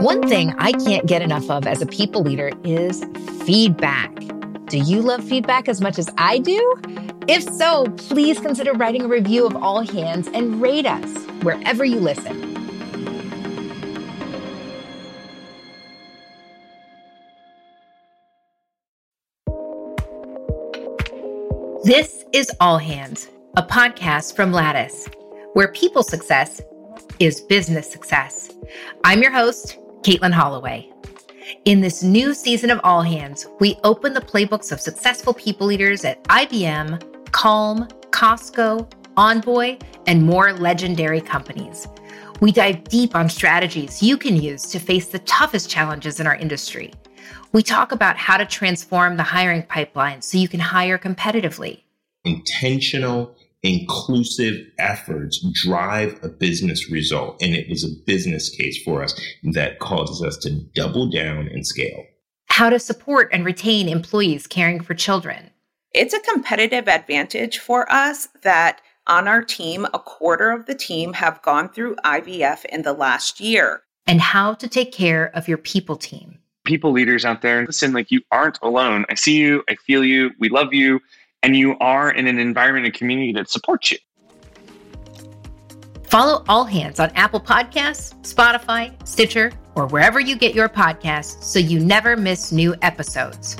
One thing I can't get enough of as a people leader is feedback. Do you love feedback as much as I do? If so, please consider writing a review of All Hands and rate us wherever you listen. This is All Hands, a podcast from Lattice, where people success is business success. I'm your host, Katelin Holloway. In this new season of All Hands, we open the playbooks of successful people leaders at IBM, Calm, Costco, Envoy, and more legendary companies. We dive deep on strategies you can use to face the toughest challenges in our industry. We talk about how to transform the hiring pipeline so you can hire competitively. Intentional inclusive efforts drive a business result. And it was a business case for us that causes us to double down and scale. How to support and retain employees caring for children. It's a competitive advantage for us that on our team, a quarter of the team have gone through IVF in the last year. And how to take care of your people team. People leaders out there, listen, like you aren't alone. I see you, I feel you, we love you and you are in an environment and community that supports you. Follow All Hands on Apple Podcasts, Spotify, Stitcher, or wherever you get your podcasts so you never miss new episodes.